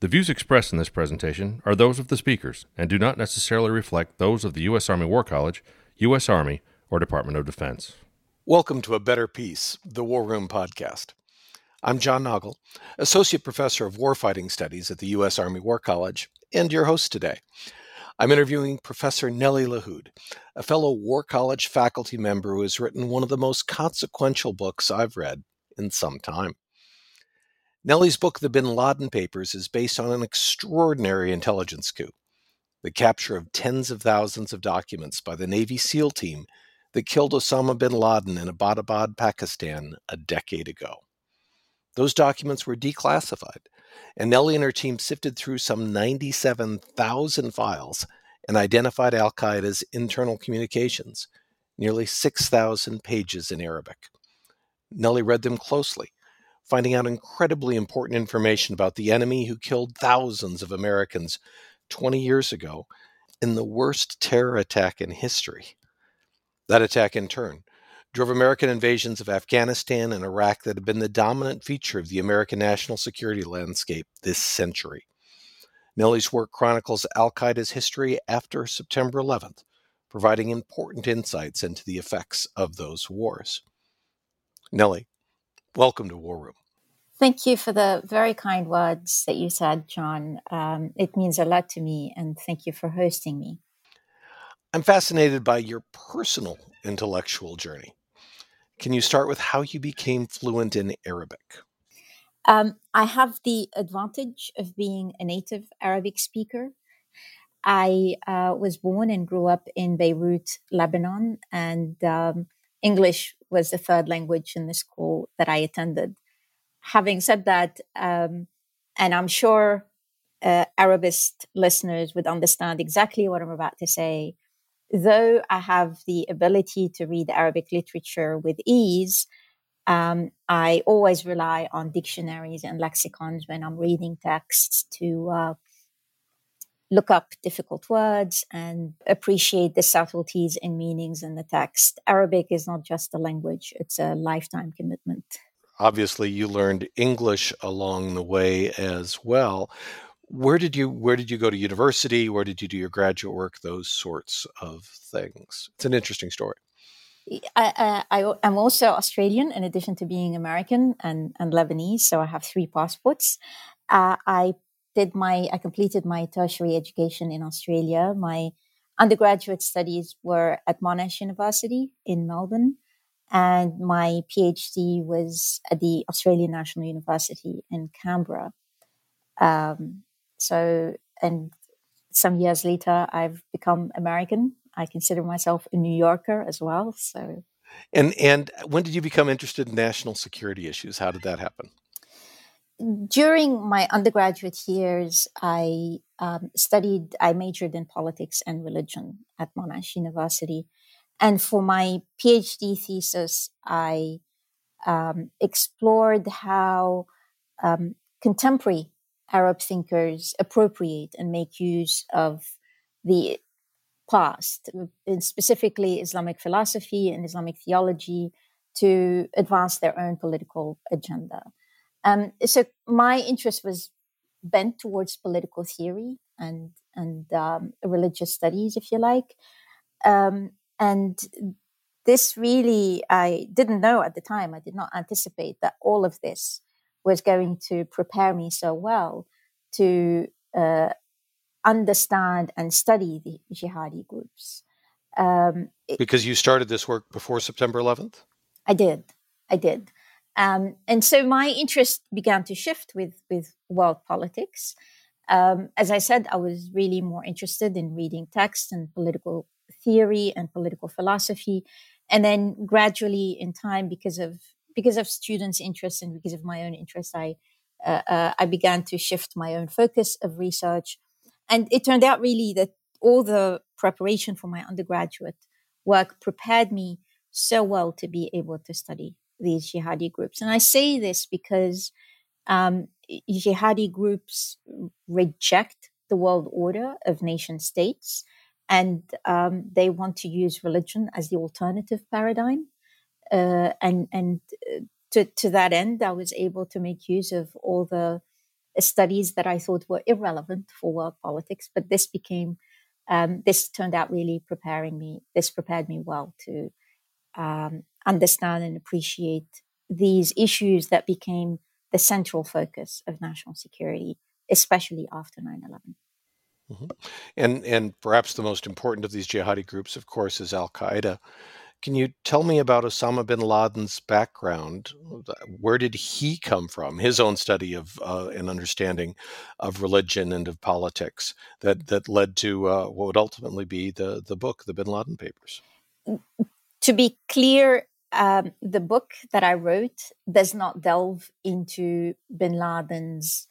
The views expressed in this presentation are those of the speakers and do not necessarily reflect those of the U.S. Army War College, U.S. Army, or Department of Defense. Welcome to A Better Peace, the War Room podcast. I'm John Nagl, Associate Professor of Warfighting Studies at the U.S. Army War College, and your host today. I'm interviewing Professor Nelly Lahoud, a fellow War College faculty member who has written one of the most consequential books I've read in some time. Nelly's book, The Bin Laden Papers, is based on an extraordinary intelligence coup the capture of tens of thousands of documents by the Navy SEAL team that killed Osama bin Laden in Abbottabad, Pakistan, a decade ago. Those documents were declassified, and Nelly and her team sifted through some 97,000 files and identified Al Qaeda's internal communications, nearly 6,000 pages in Arabic. Nelly read them closely finding out incredibly important information about the enemy who killed thousands of Americans 20 years ago in the worst terror attack in history. That attack, in turn, drove American invasions of Afghanistan and Iraq that have been the dominant feature of the American national security landscape this century. Nelly's work chronicles Al Qaeda's history after September 11th, providing important insights into the effects of those wars. Nelly, welcome to War Room. Thank you for the very kind words that you said, John. Um, it means a lot to me, and thank you for hosting me. I'm fascinated by your personal intellectual journey. Can you start with how you became fluent in Arabic? Um, I have the advantage of being a native Arabic speaker. I uh, was born and grew up in Beirut, Lebanon, and um, English was the third language in the school that I attended having said that, um, and I'm sure uh, Arabist listeners would understand exactly what I'm about to say. Though I have the ability to read Arabic literature with ease, um, I always rely on dictionaries and lexicons when I'm reading texts to uh, look up difficult words and appreciate the subtleties and meanings in the text. Arabic is not just a language, it's a lifetime commitment obviously you learned English along the way as well. Where did you where did you go to university? Where did you do your graduate work? Those sorts of things. It's an interesting story. I, I, am also Australian in addition to being American and, and Lebanese, so I have three passports. Uh, I did my I completed my tertiary education in Australia. My undergraduate studies were at Monash University in Melbourne and my PhD was at the Australian National University in Canberra. Um, so, and some years later, I've become American. I consider myself a New Yorker as well. So, and and when did you become interested in national security issues? How did that happen? During my undergraduate years, I um, studied. I majored in politics and religion at Monash University and for my PhD thesis, I um, explored how um, contemporary Arab thinkers appropriate and make use of the past, specifically Islamic philosophy and Islamic theology, to advance their own political agenda. Um, so my interest was bent towards political theory and and um, religious studies, if you like. Um, and this really, I didn't know at the time, I did not anticipate that all of this was going to prepare me so well to uh, understand and study the jihadi groups. Um, it, because you started this work before September 11th? I did. I did. Um, and so my interest began to shift with, with world politics. Um, as I said, I was really more interested in reading text and political theory and political philosophy. And then gradually in time, because of because of students' interest and because of my own interest, I uh, uh, I began to shift my own focus of research. And it turned out really that all the preparation for my undergraduate work prepared me so well to be able to study these jihadi groups. And I say this because um, jihadi groups reject the world order of nation states and um, they want to use religion as the alternative paradigm. Uh, and and uh, to, to that end, I was able to make use of all the studies that I thought were irrelevant for world politics, but this became um, this turned out really preparing me. This prepared me well to um, understand and appreciate these issues that became the central focus of national security, especially after 9 11. Mm-hmm. And and perhaps the most important of these jihadi groups, of course, is Al Qaeda. Can you tell me about Osama bin Laden's background? Where did he come from? His own study of uh, and understanding of religion and of politics that that led to uh, what would ultimately be the the book, the Bin Laden Papers. To be clear, um, the book that I wrote does not delve into Bin Laden's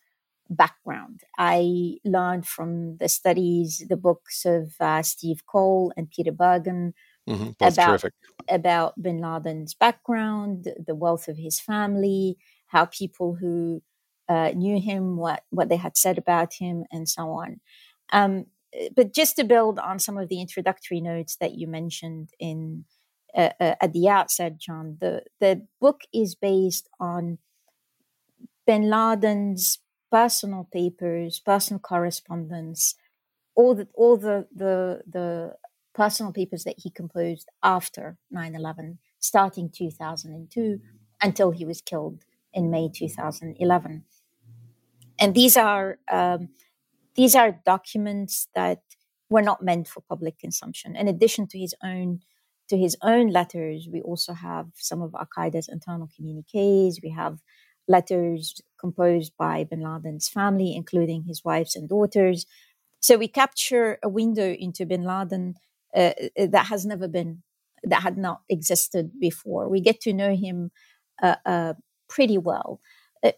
background. I learned from the studies, the books of uh, Steve Coll and Peter Bergen Mm-hmm. about about Bin Laden's background, the wealth of his family, how people who uh, knew him, what what they had said about him, and so on. Um, but just to build on some of the introductory notes that you mentioned in uh, uh, at the outset, John, the the book is based on Bin Laden's personal papers, personal correspondence, all the all the the the personal papers that he composed after 9-11 starting 2002 until he was killed in may 2011 and these are um, these are documents that were not meant for public consumption. In addition to his own to his own letters we also have some of al-qaeda's internal communiques we have letters composed by bin laden's family including his wives and daughters so we capture a window into bin laden uh, uh, that has never been that had not existed before. We get to know him uh, uh, pretty well. Uh,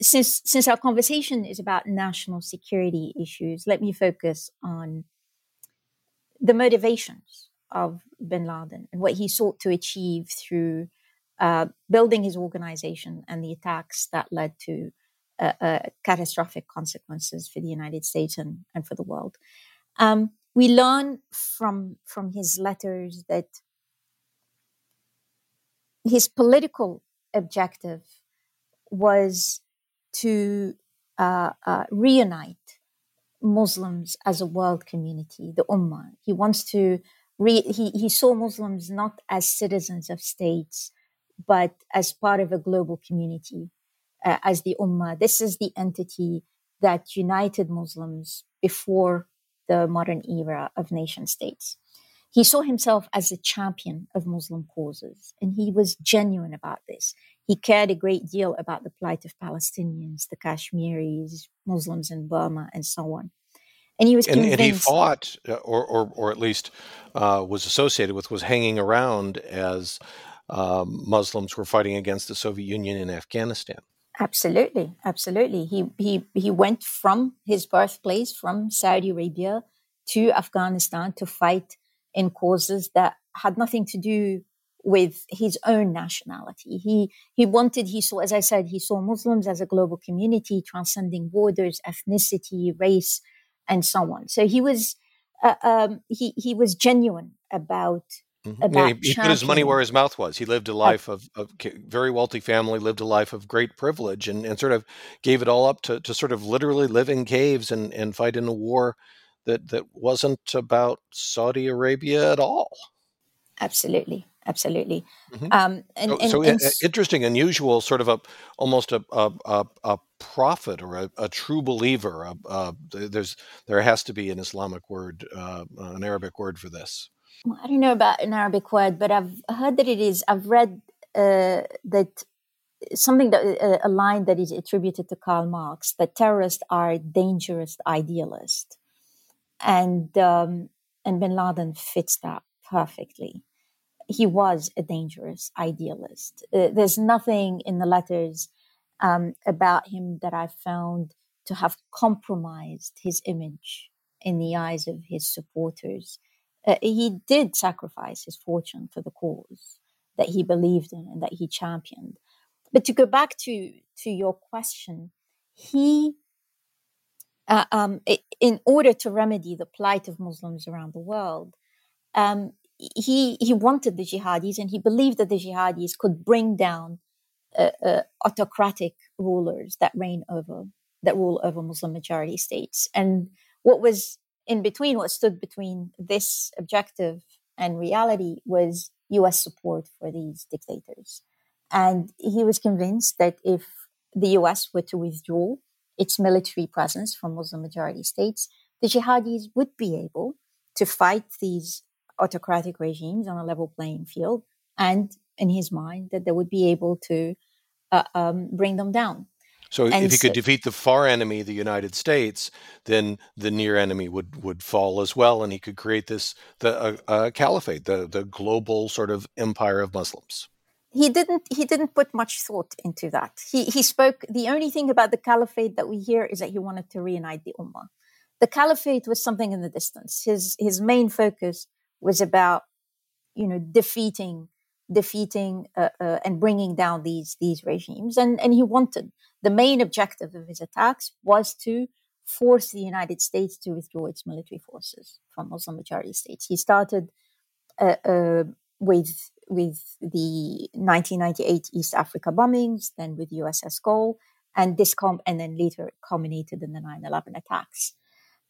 since since our conversation is about national security issues, let me focus on the motivations of Bin Laden and what he sought to achieve through uh, building his organization and the attacks that led to catastrophic consequences for the United States and, and for the world. Um, we learn from from his letters that his political objective was to uh, uh, reunite Muslims as a world community, the Ummah. He wants to re- he, he saw Muslims not as citizens of states, but as part of a global community, uh, as the Ummah. This is the entity that united Muslims before the modern era of nation states. He saw himself as a champion of Muslim causes, and he was genuine about this. He cared a great deal about the plight of Palestinians, the Kashmiris, Muslims in Burma, and so on. And he was and. And he fought, uh, or, or, or at least uh, was associated with, was hanging around as um, Muslims were fighting against the Soviet Union in Afghanistan. Absolutely, absolutely. He he he went from his birthplace, from Saudi Arabia, to Afghanistan to fight in causes that had nothing to do with his own nationality. He he wanted he saw, as I said, he saw Muslims as a global community, transcending borders, ethnicity, race, and so on. So he was uh, um, he he was genuine about Mm-hmm. Yeah, he, he put his money where his mouth was. He lived a life of, of very wealthy family, lived a life of great privilege, and, and sort of gave it all up to, to sort of literally live in caves and, and fight in a war that, that wasn't about Saudi Arabia at all. Absolutely, absolutely. Mm-hmm. Um, and, so, and, so and, interesting, unusual, sort of a almost a a, a, a prophet or a, a, true believer. there's there has to be an Islamic word, uh, an Arabic word for this. I don't know about an Arabic word, but I've heard that it is. I've read uh, that something that uh, a line that is attributed to Karl Marx that terrorists are dangerous idealists, and um, and Bin Laden fits that perfectly. He was a dangerous idealist. Uh, there's nothing in the letters um, about him that I found to have compromised his image in the eyes of his supporters. Uh, he did sacrifice his fortune for the cause that he believed in and that he championed. But to go back to to your question, he, uh, um, in order to remedy the plight of Muslims around the world, um, he he wanted the jihadis, and he believed that the jihadis could bring down Uh, uh, autocratic rulers that reign over that rule over Muslim majority states. And what was in between, what stood between this objective and reality, was U.S. support for these dictators. And he was convinced that if the US were to withdraw its military presence from Muslim majority states, the jihadis would be able to fight these autocratic regimes on a level playing field. And in his mind, that they would be able to uh, um, bring them down. So, and if he could defeat the far enemy, the United States, then the near enemy would, would fall as well, and he could create this the uh, uh, caliphate, the the global sort of empire of Muslims he didn't he didn't put much thought into that. He he spoke the only thing about the caliphate that we hear is that he wanted to reunite the ummah. The caliphate was something in the distance. His his main focus was about you know defeating defeating uh, uh, and bringing down these these regimes and and he wanted the main objective of his attacks was to force the United States to withdraw its military forces from Muslim majority states. He started uh, uh with with the 1998 East Africa bombings, then with USS Cole, and this com- and then later culminated in the 9/11 attacks.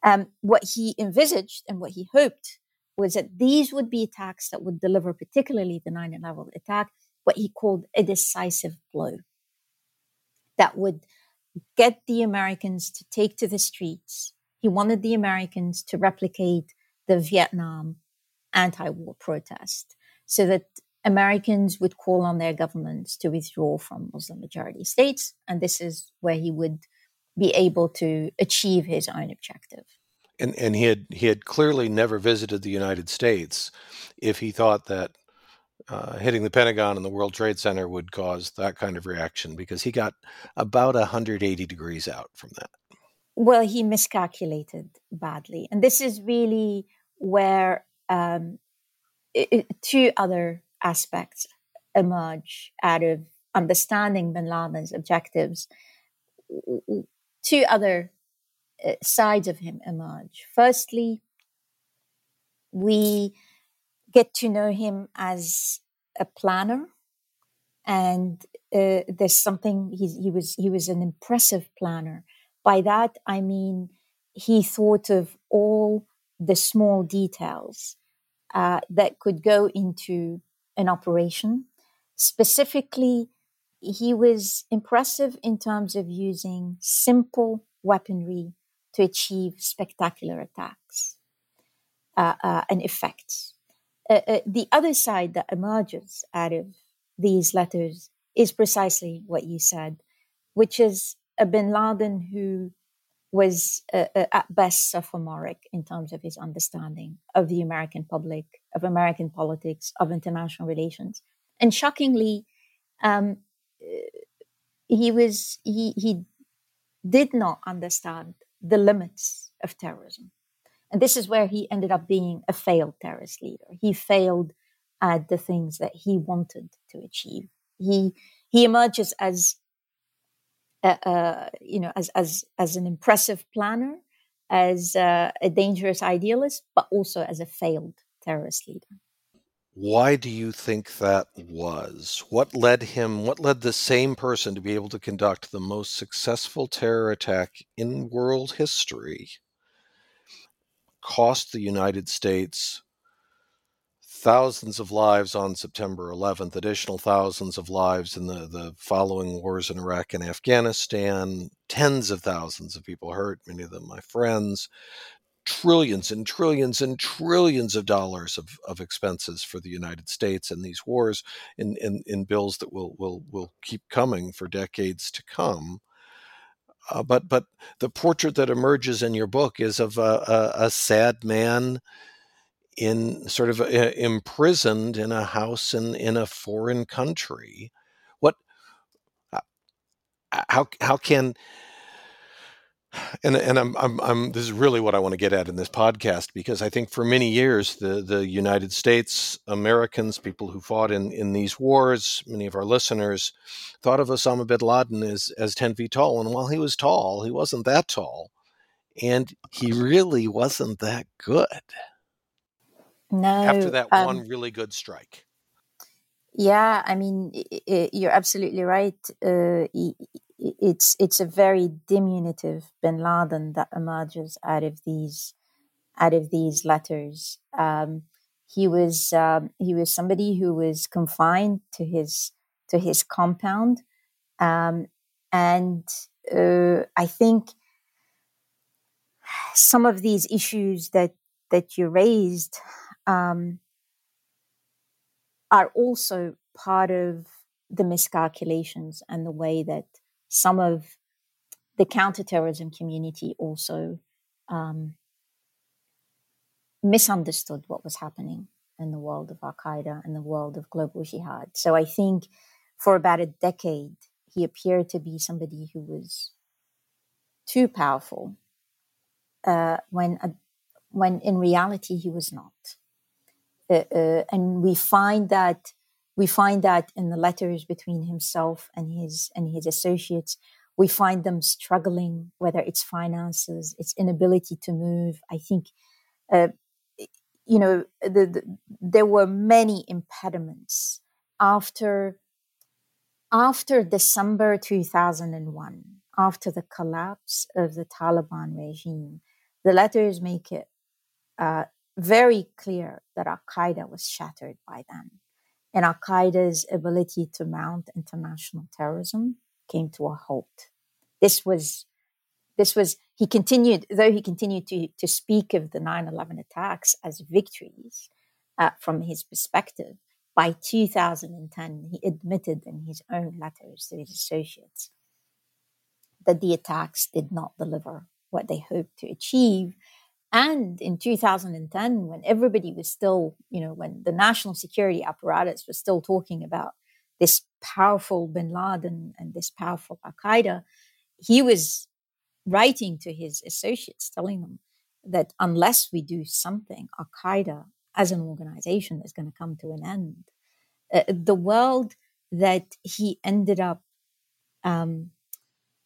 Um, what he envisaged and what he hoped was that these would be attacks that would deliver, particularly the 9/11 attack, what he called a decisive blow that would get the Americans to take to the streets. He wanted the Americans to replicate the Vietnam anti-war protest so that Americans would call on their governments to withdraw from Muslim majority states. And this is where he would be able to achieve his own objective. And, and he had he had clearly never visited the United States if he thought that uh, hitting the Pentagon and the World Trade Center would cause that kind of reaction because he got about 180 degrees out from that. Well, he miscalculated badly. And this is really where um, it, two other aspects emerge out of understanding bin Laden's objectives. Two other sides of him emerge. Firstly, we get to know him as a planner, and uh, there's something he was he was an impressive planner. By that I mean he thought of all the small details uh, that could go into an operation. Specifically, he was impressive in terms of using simple weaponry to achieve spectacular attacks uh, uh, and effects. Uh, uh, the other side that emerges out of these letters is precisely what you said, which is a bin Laden who was uh, uh, at best sophomoric in terms of his understanding of the American public, of American politics, of international relations. And shockingly, um, he was he he did not understand the limits of terrorism, and this is where he ended up being a failed terrorist leader. He failed at the things that he wanted to achieve. He he emerges as uh, you know, as as as an impressive planner, as uh, a dangerous idealist, but also as a failed terrorist leader. Why do you think that was? What led him? What led the same person to be able to conduct the most successful terror attack in world history? Cost the United States thousands of lives on September 11th, additional thousands of lives in the, the following wars in Iraq and Afghanistan, tens of thousands of people hurt, many of them my friends, trillions and trillions and trillions of dollars of, of expenses for the United States in these wars in, in, in bills that will, will, will keep coming for decades to come. Uh, but but the portrait that emerges in your book is of a, a, a sad man in sort of uh, imprisoned in a house in in a foreign country what uh, how how can and and I'm, I'm I'm this is really what I want to get at in this podcast because I think for many years the the United States Americans people who fought in in these wars many of our listeners thought of Osama bin Laden as as 10 feet tall. And while he was tall he wasn't that tall. And he really wasn't that good. No after that um, one really good strike. Yeah I mean it, it, you're absolutely right. Uh, it's it's a very diminutive bin Laden that emerges out of these out of these letters. Um, he was um, he was somebody who was confined to his to his compound, um, and uh, I think some of these issues that that you raised um, are also part of the miscalculations and the way that some of the counterterrorism community also um, misunderstood what was happening in the world of Al Qaeda and the world of global jihad. So I think for about a decade, he appeared to be somebody who was too powerful uh, when, uh, when in reality he was not. Uh, uh and we find that we find that in the letters between himself and his and his associates. We find them struggling, whether it's finances, its inability to move. I think, uh, you know, the, the, there were many impediments after after December 2001, after the collapse of the Taliban regime. The letters make it uh, very clear that Al Qaeda was shattered by then and Al Qaeda's ability to mount international terrorism came to a halt. This was, this was, he continued, though he continued to, to speak of the 9 11 attacks as victories uh, from his perspective, by 2010, he admitted in his own letters to his associates that the attacks did not deliver what they hoped to achieve and in 2010, when everybody was still, you know, when the national security apparatus was still talking about this powerful bin Laden and this powerful Al Qaeda, he was writing to his associates, telling them that unless we do something, Al Qaeda as an organization is going to come to an end. Uh, the world that he ended up um,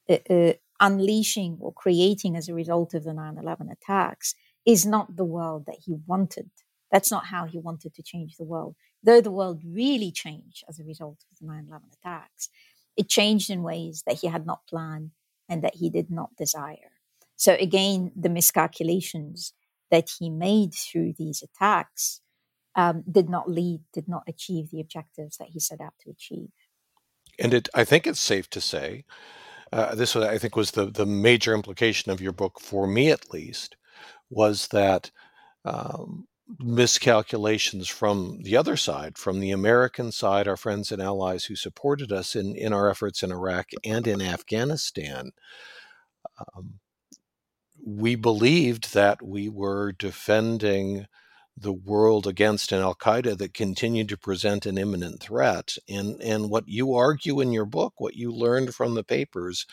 uh, uh, unleashing or creating as a result of the 9 11 attacks is not the world that he wanted. That's not how he wanted to change the world. Though the world really changed as a result of the 9 11 attacks, it changed in ways that he had not planned and that he did not desire. So, again, the miscalculations that he made through these attacks um, did not lead, did not achieve the objectives that he set out to achieve. And it, I think it's safe to say uh, this was, I think, was the the major implication of your book for me, at least, was that um, miscalculations from the other side, from the American side, our friends and allies who supported us in in our efforts in Iraq and in Afghanistan. Um, we believed that we were defending the world against an Al Qaeda that continued to present an imminent threat. And, and what you argue in your book, what you learned from the papers,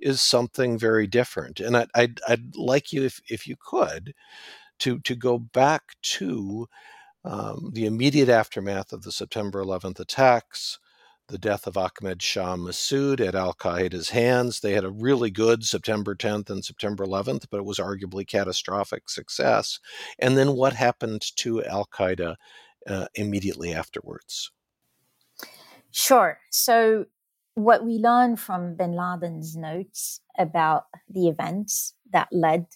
is something very different. And I'd, I'd, I'd like you, if, if you could, to, to go back to um, the immediate aftermath of the September 11th attacks, the death of Ahmed Shah Massoud at Al Qaeda's hands. They had a really good September 10th and September 11th, but it was arguably catastrophic success. And then what happened to Al Qaeda uh, immediately afterwards? Sure. So, what we learn from bin Laden's notes about the events that led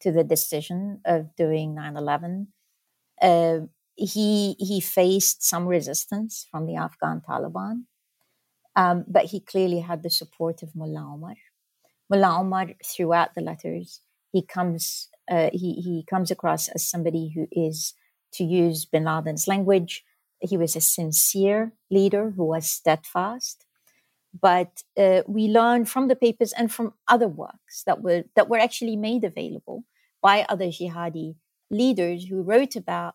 to the decision of doing 9 11. Uh, he he faced some resistance from the Afghan Taliban. Um, but he clearly had the support of Mullah Omar. Mullah Omar, throughout the letters, he comes uh, he he comes across as somebody who is, to use Bin Laden's language, he was a sincere leader who was steadfast. But uh, we learn from the papers and from other works that were that were actually made available by other jihadi leaders who wrote about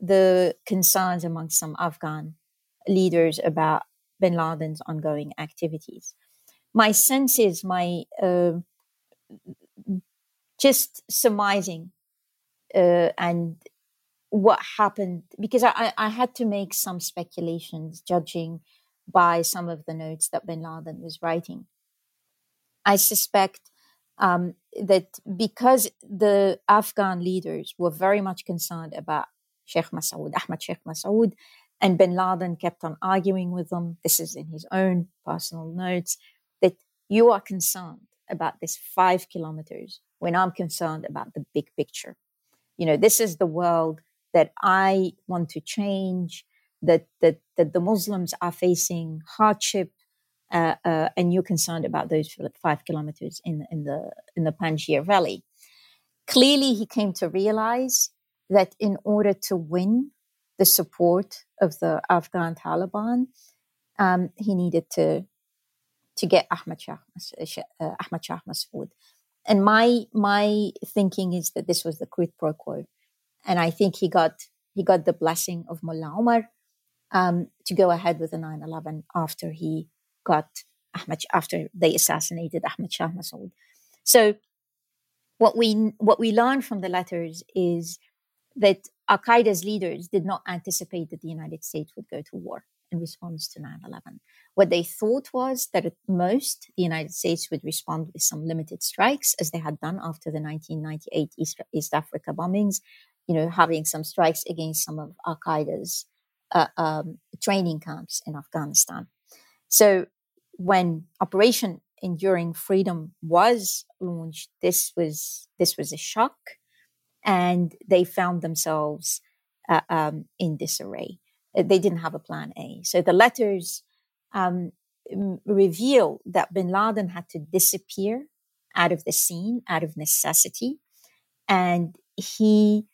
the concerns among some Afghan leaders about bin Laden's ongoing activities. My sense is my uh, just surmising uh, and what happened because I, I had to make some speculations judging by some of the notes that bin Laden was writing. I suspect um, that because the Afghan leaders were very much concerned about Sheikh Masoud, Ahmad Sheikh Masoud, and bin Laden kept on arguing with them. This is in his own personal notes that you are concerned about this five kilometers when I'm concerned about the big picture. You know, this is the world that I want to change, that, that, that the Muslims are facing hardship, uh, uh, and you're concerned about those five kilometers in, in the in the Panjshir Valley. Clearly, he came to realize that in order to win the support of the Afghan Taliban, um, he needed to to get Ahmad Shah, uh, Ahmad Shah Massoud. And my my thinking is that this was the quid pro quo, and I think he got he got the blessing of Mullah Omar um, to go ahead with the 9/11 after he got Ahmad after they assassinated Ahmad Shah Massoud. So what we what we learn from the letters is that Al Qaeda's leaders did not anticipate that the United States would go to war in response to 9 11. What they thought was that at most the United States would respond with some limited strikes, as they had done after the 1998 East, East Africa bombings, you know, having some strikes against some of Al Qaeda's uh, um, training camps in Afghanistan. So when Operation Enduring Freedom was launched, this was this was a shock, and they found themselves uh, um, in disarray. Uh, they didn't have a plan A. So the letters um, reveal that bin Laden had to disappear out of the scene out of necessity, and he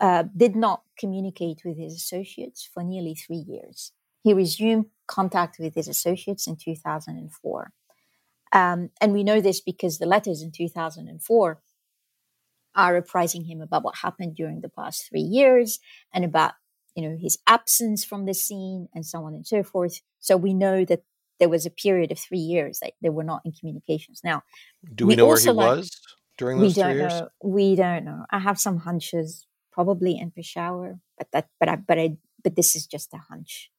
uh, did not communicate with his associates for nearly three years. He resumed contact with his associates in 2004. Um, and we know this because the letters in 2004 are apprising him about what happened during the past three years and about you know his absence from the scene and so on and so forth. So we know that there was a period of three years that they were not in communications. Now do we, we know where he like, was during those we don't three years? know we don't know. I have some hunches probably in peshawar but that but i but i but this is just a hunch.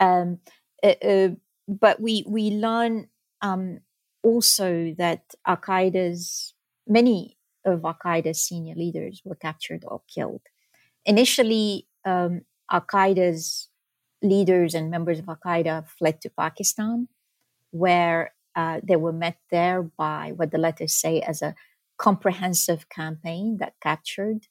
Um uh, uh, but we we learn um also that al qaeda's many of al qaeda's senior leaders were captured or killed initially um, Al Qaeda's leaders and members of Al Qaeda fled to Pakistan, where uh, they were met there by what the letters say as a comprehensive campaign that captured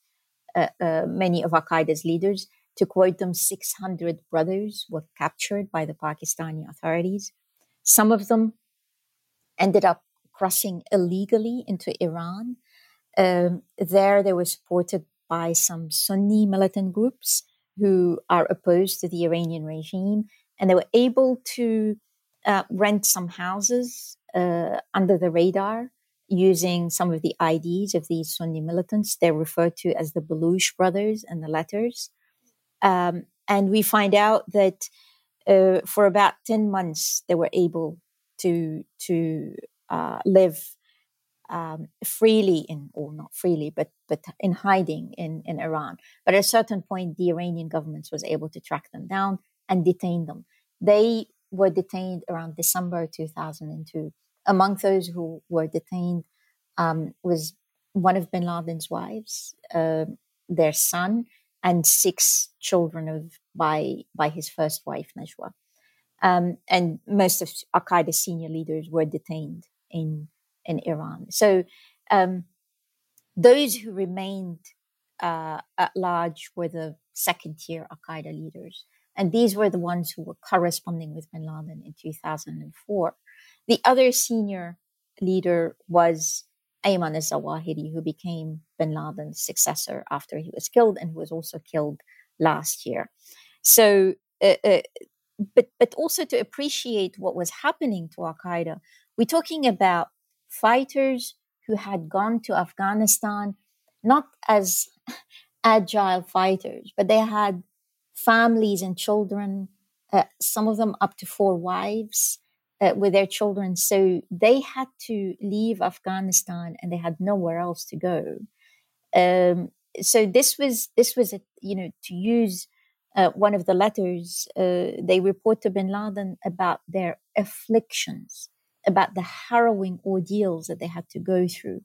uh, uh, many of Al Qaeda's leaders. To quote them, 600 brothers were captured by the Pakistani authorities. Some of them ended up crossing illegally into Iran. Um, there, they were supported by some Sunni militant groups who are opposed to the Iranian regime. And they were able to uh, rent some houses uh, under the radar using some of the IDs of these Sunni militants. They're referred to as the Baluch brothers and the letters. Um, and we find out that uh, for about 10 months, they were able to, to uh, live um, freely in, or not freely, but but in hiding in, in Iran. But at a certain point, the Iranian government was able to track them down and detain them. They were detained around December 2002. Among those who were detained um, was one of Bin Laden's wives, uh, their son, and six children of by by his first wife Najwa. Um, and most of Al Qaeda senior leaders were detained in in Iran. So um, those who remained uh, at large were the second tier Al Qaeda leaders. And these were the ones who were corresponding with bin Laden in 2004. The other senior leader was Ayman al Zawahiri, who became bin Laden's successor after he was killed and who was also killed last year. So, uh, uh, but, but also to appreciate what was happening to Al Qaeda, we're talking about fighters who had gone to Afghanistan not as agile fighters, but they had families and children, uh, some of them up to four wives. uh, with their children. So they had to leave Afghanistan and they had nowhere else to go. Um, so this was this was a, you know to use uh, one of the letters uh, they report to Bin Laden about their afflictions, about the harrowing ordeals that they had to go through.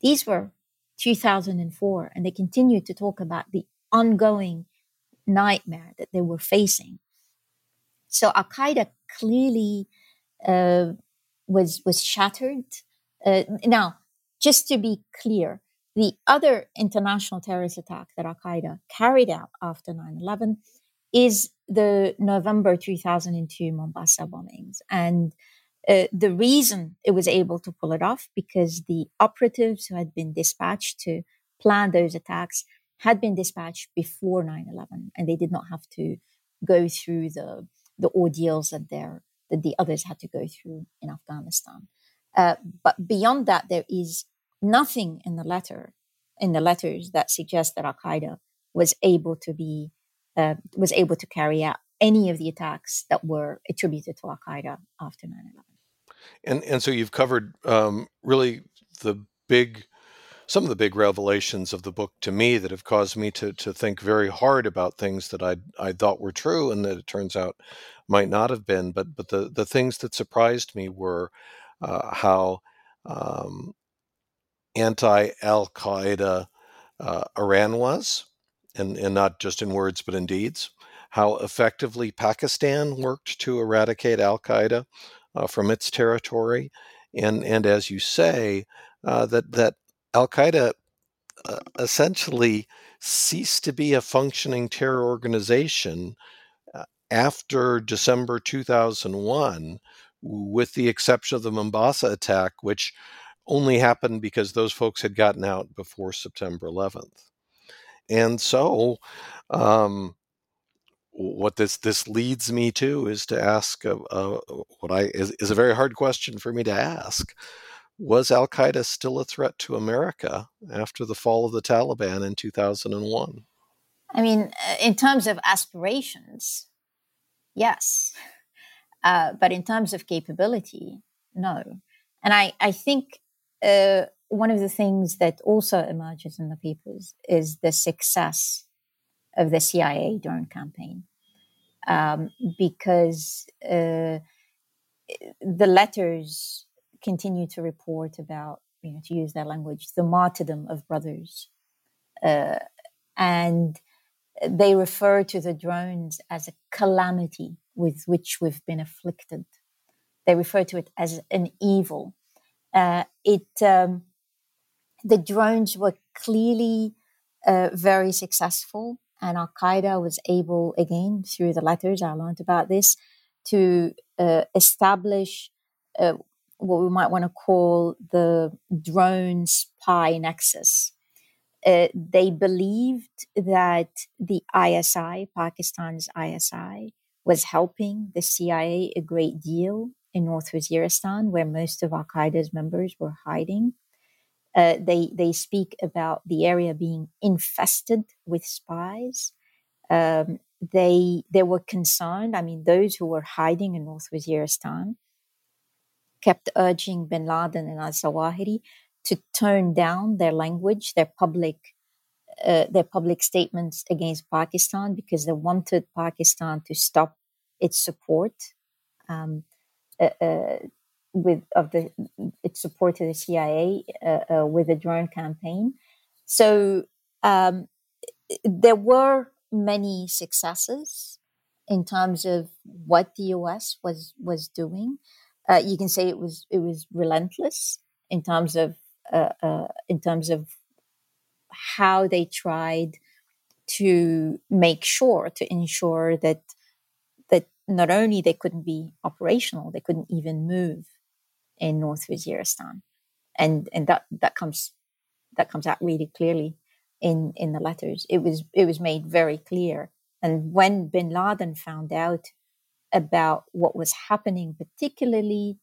These were 2004, and they continued to talk about the ongoing nightmare that they were facing. So Al Qaeda clearly uh, was was shattered. Uh, now, just to be clear, the other international terrorist attack that Al Qaeda carried out after 9 11 is the November 2002 Mombasa bombings. And uh, the reason it was able to pull it off because the operatives who had been dispatched to plan those attacks had been dispatched before 9-11 and they did not have to go through the the ordeals that that the others had to go through in Afghanistan. Uh, but beyond that, there is nothing in the letter in the letters that suggests that Al Qaeda was able to be uh, was able to carry out any of the attacks that were attributed to Al Qaeda after 9 11. And and so you've covered um, really the big some of the big revelations of the book to me that have caused me to to think very hard about things that I I thought were true and that it turns out might not have been. But but the the things that surprised me were uh, how um, anti Al Qaeda uh, Iran was, and and not just in words but in deeds. How effectively Pakistan worked to eradicate Al Qaeda uh, from its territory, and and as you say, uh, that that Al Qaeda uh, essentially ceased to be a functioning terror organization uh, after December 2001, with the exception of the Mombasa attack, which only happened because those folks had gotten out before September 11th. And so, um, what this this leads me to is to ask uh, uh, what I is, is a very hard question for me to ask. Was Al Qaeda still a threat to America after the fall of the Taliban in 2001? I mean, uh, in terms of aspirations, yes. Uh, but in terms of capability, no. And I, I think one of the things that also emerges in the papers is the success of the CIA drone campaign, um, because uh, the letters continue to report about, you know, to use their language, the martyrdom of brothers, uh, and they refer to the drones as a calamity with which we've been afflicted. They refer to it as an evil uh, it um, the drones were clearly uh, very successful, and Al Qaeda was able, again through the letters I learned about this, to uh, establish uh, what we might want to call the drone spy nexus. Uh, they believed that the ISI, Pakistan's ISI, was helping the CIA a great deal in North Waziristan, where most of Al Qaeda's members were hiding. Uh, they they speak about the area being infested with spies. Um, they they were concerned. I mean, those who were hiding in North Waziristan kept urging Bin Laden and Al Zawahiri to tone down their language, their public uh, their public statements against Pakistan because they wanted Pakistan to stop its support. Um, uh, uh, with of the it supported the CIA uh, with the drone campaign. So um, there were many successes in terms of what the US was was doing. Uh, you can say it was it was relentless in terms of uh, uh, in terms of how they tried to make sure to ensure that that not only they couldn't be operational, they couldn't even move in North Waziristan, and and that that comes that comes out really clearly in in the letters. It was it was made very clear, and when Bin Laden found out about what was happening, particularly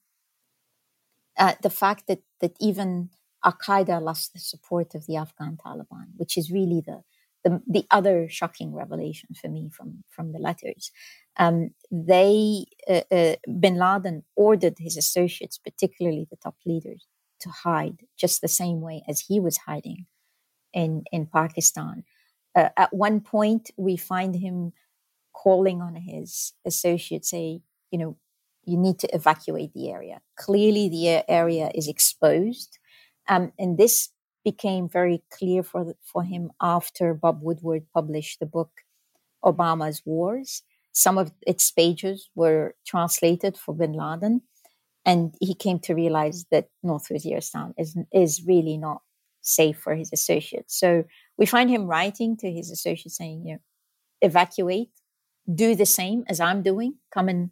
uh, the fact that that even Al Qaeda lost the support of the Afghan Taliban, which is really the the, the other shocking revelation for me from, from the letters. Um, they, uh, uh, bin Laden ordered his associates, particularly the top leaders, to hide just the same way as he was hiding in, in Pakistan. Uh, at one point, we find him calling on his associates, say, you know, you need to evacuate the area. Clearly, the area is exposed. Um, and this became very clear for, for him after Bob Woodward published the book Obama's Wars. Some of its pages were translated for bin Laden. And he came to realize that North Waziristan is, is really not safe for his associates. So we find him writing to his associates saying, you know, evacuate, do the same as I'm doing, come and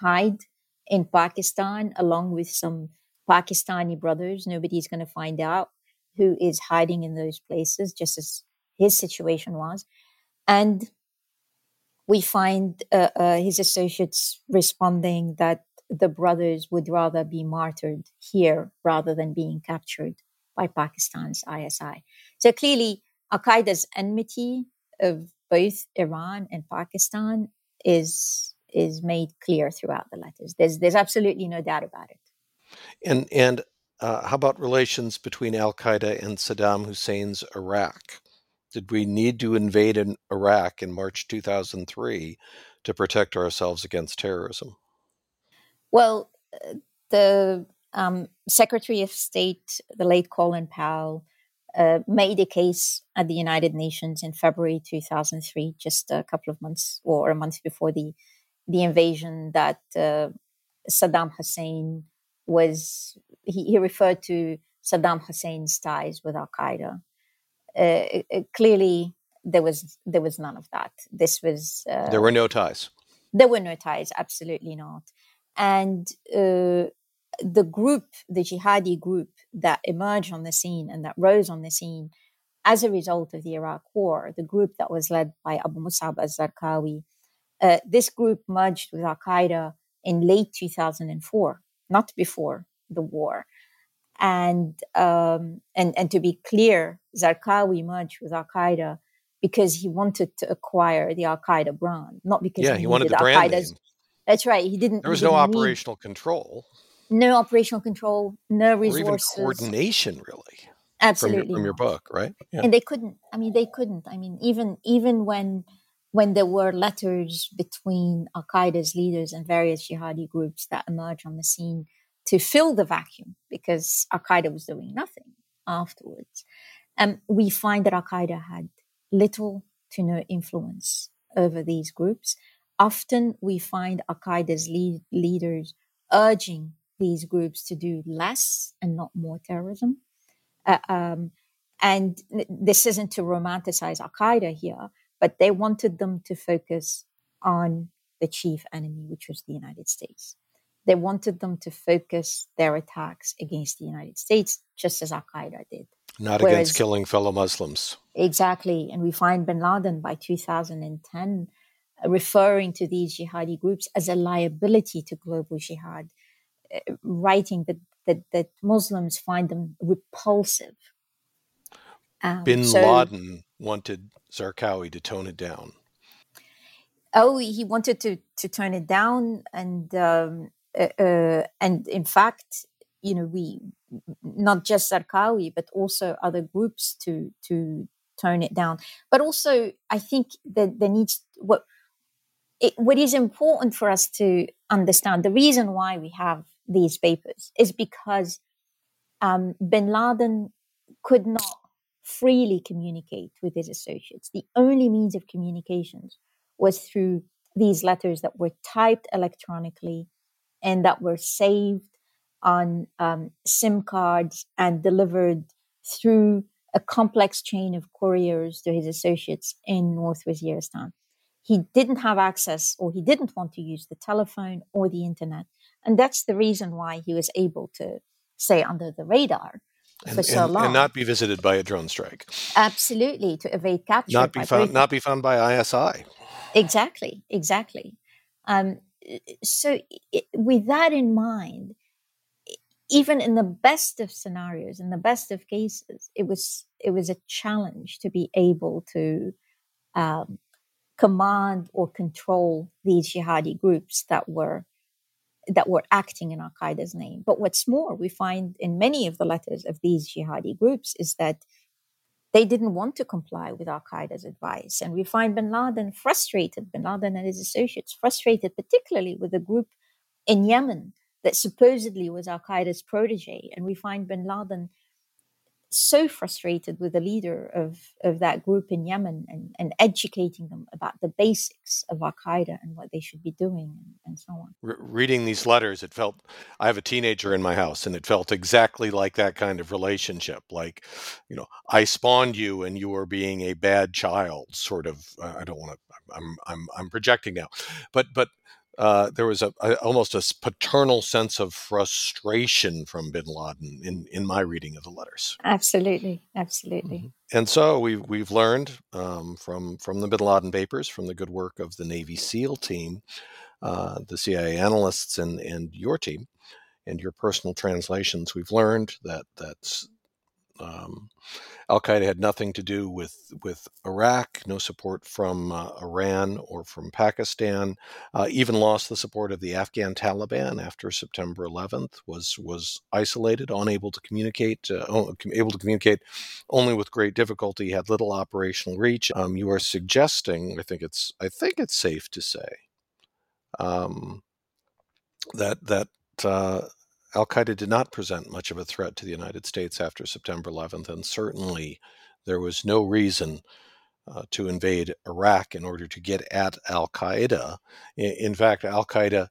hide in Pakistan along with some Pakistani brothers. Nobody's going to find out who is hiding in those places, just as his situation was. And we find uh, uh, his associates responding that the brothers would rather be martyred here rather than being captured by Pakistan's ISI. So clearly, Al Qaeda's enmity of both Iran and Pakistan is is made clear throughout the letters. There's there's absolutely no doubt about it. And and uh, how about relations between Al Qaeda and Saddam Hussein's Iraq? Did we need to invade in Iraq in March 2003 to protect ourselves against terrorism? Well, uh, the um, Secretary of State, the late Colin Powell, uh, made a case at the United Nations in February 2003, just a couple of months or a month before the the invasion, that uh, Saddam Hussein was. He, he, referred to Saddam Hussein's ties with Al Qaeda. Uh, clearly, there was there was none of that. This was uh, there were no ties. There were no ties. Absolutely not. And uh, the group, the jihadi group that emerged on the scene and that rose on the scene as a result of the Iraq War, the group that was led by Abu Musab al-Zarqawi, uh, this group merged with Al Qaeda in late 2004, not before the war. And um, and and to be clear, Zarqawi merged with Al Qaeda because he wanted to acquire the Al Qaeda brand, not because yeah, he, he wanted the brand name. That's right. He didn't. There was no operational need, control no operational control, no resources, or even coordination, really. Absolutely, from your, from your book, right? Yeah. And they couldn't. I mean, they couldn't. I mean, even even when when there were letters between Al Qaeda's leaders and various jihadi groups that emerged on the scene to fill the vacuum, because Al Qaeda was doing nothing afterwards. Um, we find that Al Qaeda had little to no influence over these groups. Often we find Al Qaeda's lead, leaders urging these groups to do less and not more terrorism. Uh, um, and this isn't to romanticize Al Qaeda here, but they wanted them to focus on the chief enemy, which was the United States. They wanted them to focus their attacks against the United States, just as Al Qaeda did. Not Whereas, against killing fellow Muslims. Exactly. And we find bin Laden by 2010 uh, referring to these jihadi groups as a liability to global jihad writing that, that, that Muslims find them repulsive. Um, Bin so, Laden wanted Zarqawi to tone it down. Oh, he wanted to to tone it down, and um, uh, uh, and in fact, you know, we not just Zarqawi, but also other groups to to tone it down. But also, I think that there needs what it, what is important for us to understand. The reason why we have these papers is because um, bin Laden could not freely communicate with his associates. The only means of communications was through these letters that were typed electronically and that were saved on um, SIM cards and delivered through a complex chain of couriers to his associates in North Waziristan. He didn't have access or he didn't want to use the telephone or the internet. And that's the reason why he was able to stay under the radar and, for so and, long. And not be visited by a drone strike. Absolutely, to evade capture. Not be found. Not be found by ISI. Exactly. Exactly. Um, so, it, with that in mind, even in the best of scenarios, in the best of cases, it was it was a challenge to be able to um, command or control these jihadi groups that were that were acting in Al Qaeda's name. But what's more, we find in many of the letters of these jihadi groups is that they didn't want to comply with Al Qaeda's advice. And we find bin Laden frustrated, bin Laden and his associates frustrated, particularly with a group in Yemen that supposedly was Al Qaeda's protege. And we find bin Laden so frustrated with the leader of, of that group in Yemen and, and educating them about the basics of Al Qaeda and what they should be doing and, and so on. Re- reading these letters, it felt I have a teenager in my house and it felt exactly like that kind of relationship. Like, you know, I spawned you and you were being a bad child, sort of. Uh, I don't want to. I'm I'm I'm projecting now, but but uh, there was a, a, almost a paternal sense of frustration from Bin Laden in, in my reading of the letters. Absolutely, absolutely. Mm-hmm. And so we've we've learned um, from from the Bin Laden papers, from the good work of the Navy SEAL team, uh, the CIA analysts, and and your team, and your personal translations. We've learned that that's um, Al Qaeda had nothing to do with with Iraq, no support from uh, Iran or from Pakistan. Uh, even lost the support of the Afghan Taliban after September 11th. Was was isolated, unable to communicate, uh, able to communicate only with great difficulty. Had little operational reach. Um, you are suggesting, I think it's I think it's safe to say um, that that uh, Al Qaeda did not present much of a threat to the United States after September 11th, and certainly there was no reason uh, to invade Iraq in order to get at Al Qaeda. In, in fact, Al Qaeda,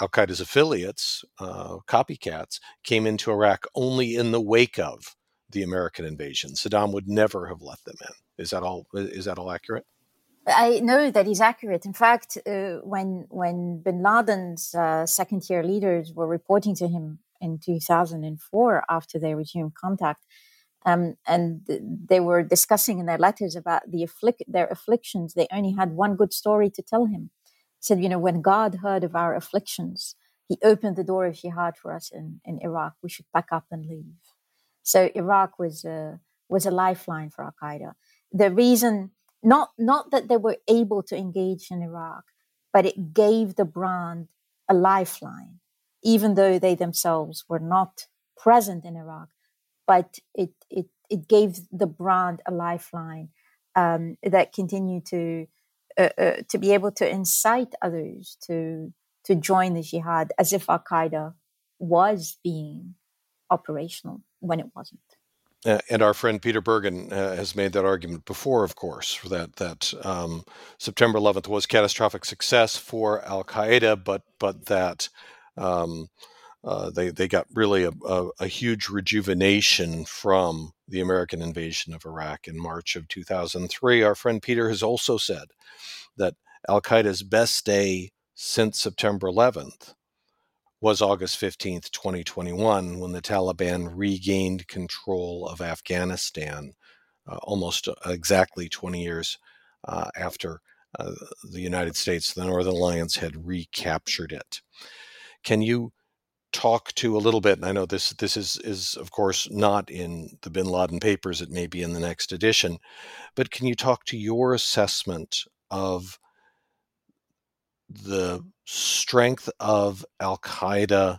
Al Qaeda's affiliates, uh, copycats, came into Iraq only in the wake of the American invasion. Saddam would never have let them in. Is that all? Is that all accurate? I know that he's accurate. In fact, uh, when when Bin Laden's uh, second tier leaders were reporting to him in 2004 after they resumed contact, um, and they were discussing in their letters about the afflic- their afflictions, they only had one good story to tell him. He said, you know, when God heard of our afflictions, He opened the door of jihad for us in, in Iraq. We should pack up and leave. So Iraq was a, was a lifeline for Al Qaeda. The reason not not that they were able to engage in Iraq, but it gave the brand a lifeline, even though they themselves were not present in Iraq. But it it it gave the brand a lifeline um, that continued to uh, uh, to be able to incite others to to join the jihad as if Al Qaeda was being operational when it wasn't. Uh, and our friend Peter Bergen uh, has made that argument before, of course, that that um, September 11th was catastrophic success for Al Qaeda, but but that um, uh, they they got really a, a, a, huge rejuvenation from the American invasion of Iraq in March of 2003. Our friend Peter has also said that Al Qaeda's best day since September 11th was August 15th, 2021, when the Taliban regained control of Afghanistan uh, almost uh, exactly 20 years uh, after uh, the United States, the Northern Alliance, had recaptured it. Can you talk to a little bit? And I know this this is is of course not in the Bin Laden papers. It may be in the next edition, but can you talk to your assessment of the strength of Al Qaeda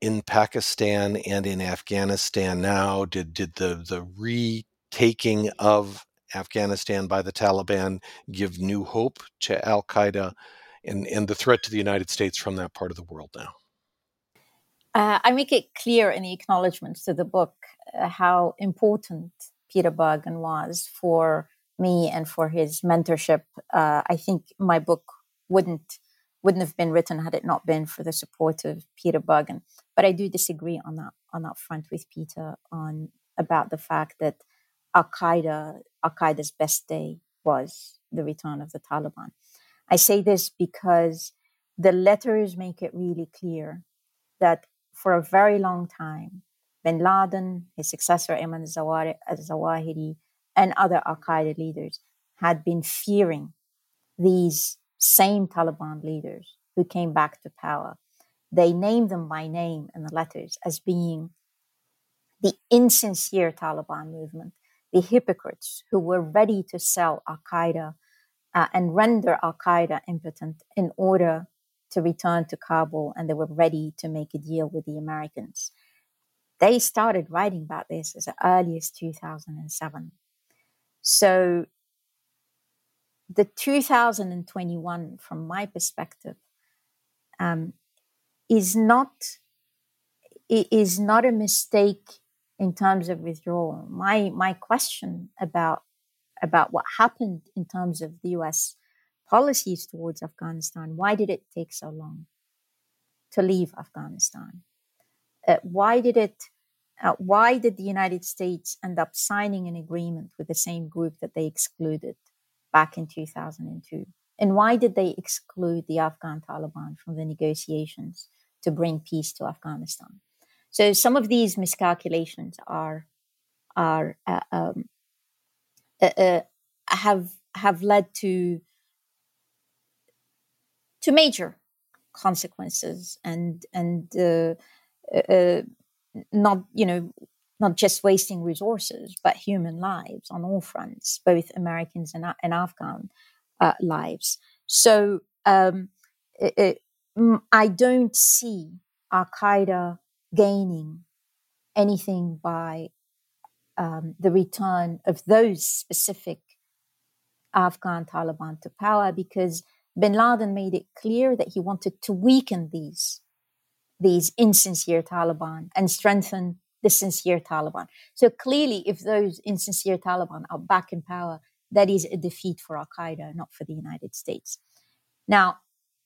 in Pakistan and in Afghanistan now? Did did the the retaking of Afghanistan by the Taliban give new hope to Al Qaeda and, and the threat to the United States from that part of the world now? Uh, I make it clear in the acknowledgments to the book uh, how important Peter Bergen was for me and for his mentorship. Uh, I think my book wouldn't wouldn't have been written had it not been for the support of Peter Bergen. But I do disagree on that on that front with Peter on about the fact that Al Qaeda Al Qaeda's best day was the return of the Taliban. I say this because the letters make it really clear that for a very long time, Bin Laden, his successor Ayman al-Zawahiri, and other Al Qaeda leaders had been fearing these same Taliban leaders who came back to power they named them by name in the letters as being the insincere Taliban movement, the hypocrites who were ready to sell Al Qaeda uh, and render Al Qaeda impotent in order to return to Kabul, and they were ready to make a deal with the Americans. They started writing about this as early as 2007. So the 2021, from my perspective, um, is not is not a mistake in terms of withdrawal. My my question about about what happened in terms of the U.S. policies towards Afghanistan. Why did it take so long to leave Afghanistan? Uh, why did it? Uh, why did the United States end up signing an agreement with the same group that they excluded back in 2002? And why did they exclude the Afghan Taliban from the negotiations to bring peace to Afghanistan? So some of these miscalculations are are uh, um, uh, uh, have have led to to major consequences and and uh, uh, uh, not you know not just wasting resources but human lives on all fronts both americans and, and afghan uh, lives. So um, it, it, i don't see al-qaeda gaining anything by um, the return of those specific Afghan Taliban to power because bin Laden made it clear that he wanted to weaken these, these insincere Taliban and strengthen the sincere Taliban. So clearly, if those insincere Taliban are back in power, that is a defeat for Al Qaeda, not for the United States. Now,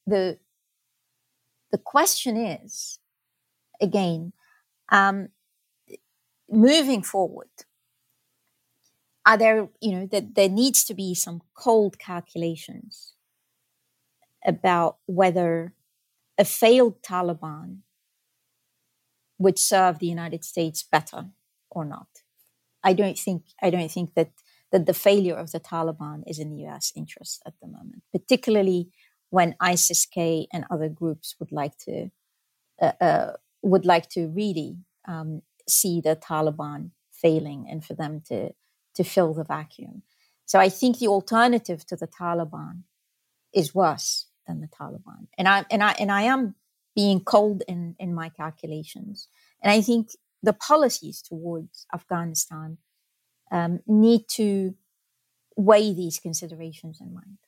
the the question is, again, um, moving forward, are there, you know, that there needs to be some cold calculations about whether a failed Taliban would serve the United States better or not. I don't think I don't think that that the failure of the Taliban is in the U.S. interest at the moment, particularly when ISIS-K and other groups would like to uh, uh, would like to really um, see the Taliban failing and for them to to fill the vacuum. So I think the alternative to the Taliban is worse than the Taliban. And I and I and I am being cold in, in my calculations. And I think the policies towards Afghanistan um, need to weigh these considerations in mind.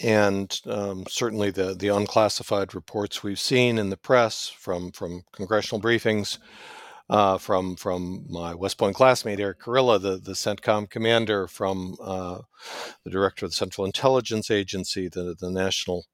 And um, certainly the, the unclassified reports we've seen in the press from, from congressional briefings uh, from from my West Point classmate Erik Kurilla, the the CENTCOM commander, from uh, the director of the Central Intelligence Agency, the the National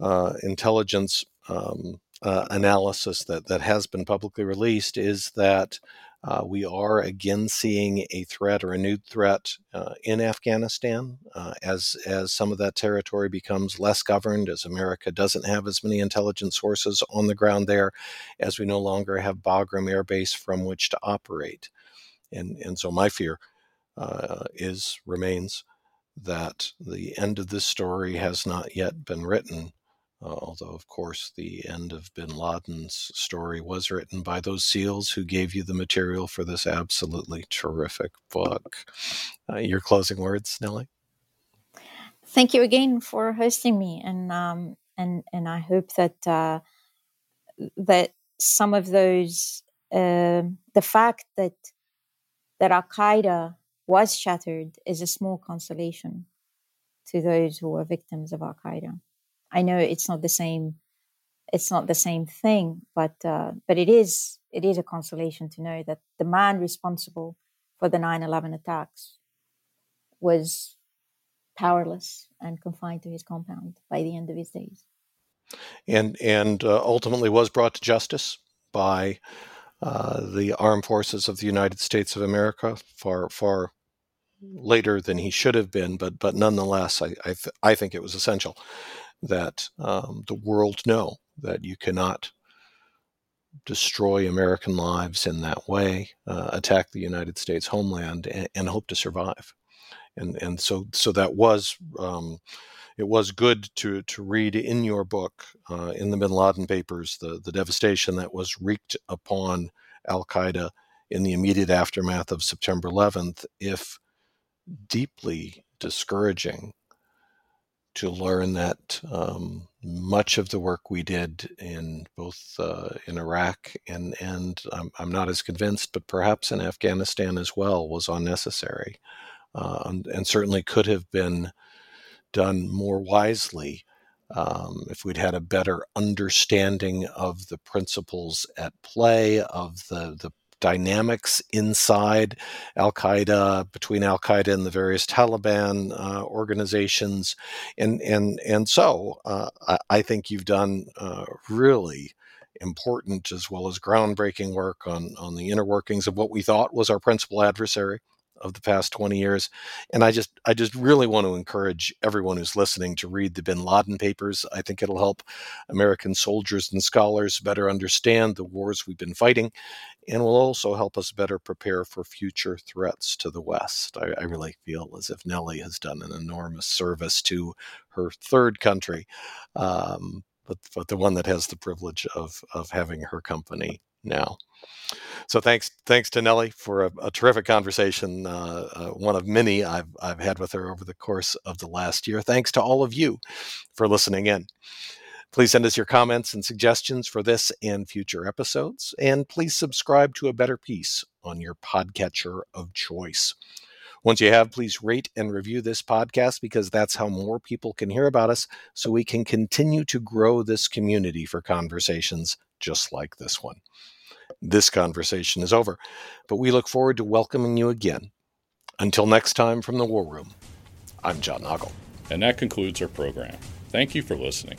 uh, Intelligence um, uh, analysis that that has been publicly released, is that uh, we are again seeing a threat or a new threat uh, in Afghanistan uh, as as some of that territory becomes less governed, as America doesn't have as many intelligence sources on the ground there, as we no longer have Bagram Air Base from which to operate, and and so my fear uh, is remains that the end of this story has not yet been written uh, although, of course, the end of bin Laden's story was written by those SEALs who gave you the material for this absolutely terrific book. Uh, your closing words, Nelly? Thank you again for hosting me, and um, and and I hope that uh, that some of those uh, the fact that that Al Qaeda was shattered is a small consolation to those who were victims of Al Qaeda. I know it's not the same it's not the same thing, but uh, but it is it is a consolation to know that the man responsible for the 9/11 attacks was powerless and confined to his compound by the end of his days. And and uh, ultimately was brought to justice by uh, the armed forces of the United States of America far far later than he should have been, but but nonetheless, I I, th- I think it was essential that um, the world know that you cannot destroy American lives in that way, uh, attack the United States homeland, and, and, hope to survive. And and so so that was um, it was good to to read in your book, uh, in the Bin Laden papers, the the devastation that was wreaked upon Al Qaeda in the immediate aftermath of September 11th. If deeply discouraging to learn that um, much of the work we did in both uh, in Iraq and and I'm, I'm, not as convinced, but perhaps in Afghanistan as well was unnecessary, uh, and, and, certainly could have been done more wisely um, if we'd had a better understanding of the principles at play of the the dynamics inside Al Qaeda, between Al Qaeda and the various Taliban uh, organizations, and and and so uh, I, I, think you've done uh, really important as well as groundbreaking work on on the inner workings of what we thought was our principal adversary of the past 20 years and i just i just really want to encourage everyone who's listening to read the bin laden papers. I think it'll help american soldiers and scholars better understand the wars we've been fighting and will also help us better prepare for future threats to the west. I, I really feel as if nelly has done an enormous service to her third country um, but, but the one that has the privilege of of having her company now so thanks, thanks to Nelly for a, a terrific conversation, uh, uh, one of many I've I've had with her over the course of the last year. Thanks to all of you for listening in. Please send us your comments and suggestions for this and future episodes, and please subscribe to A Better Peace on your podcatcher of choice. Once you have, please rate and review this podcast because that's how more people can hear about us so we can continue to grow this community for conversations just like this one this conversation is over. But we look forward to welcoming you again. Until next time from the War Room, I'm John Nagl. And that concludes our program. Thank you for listening.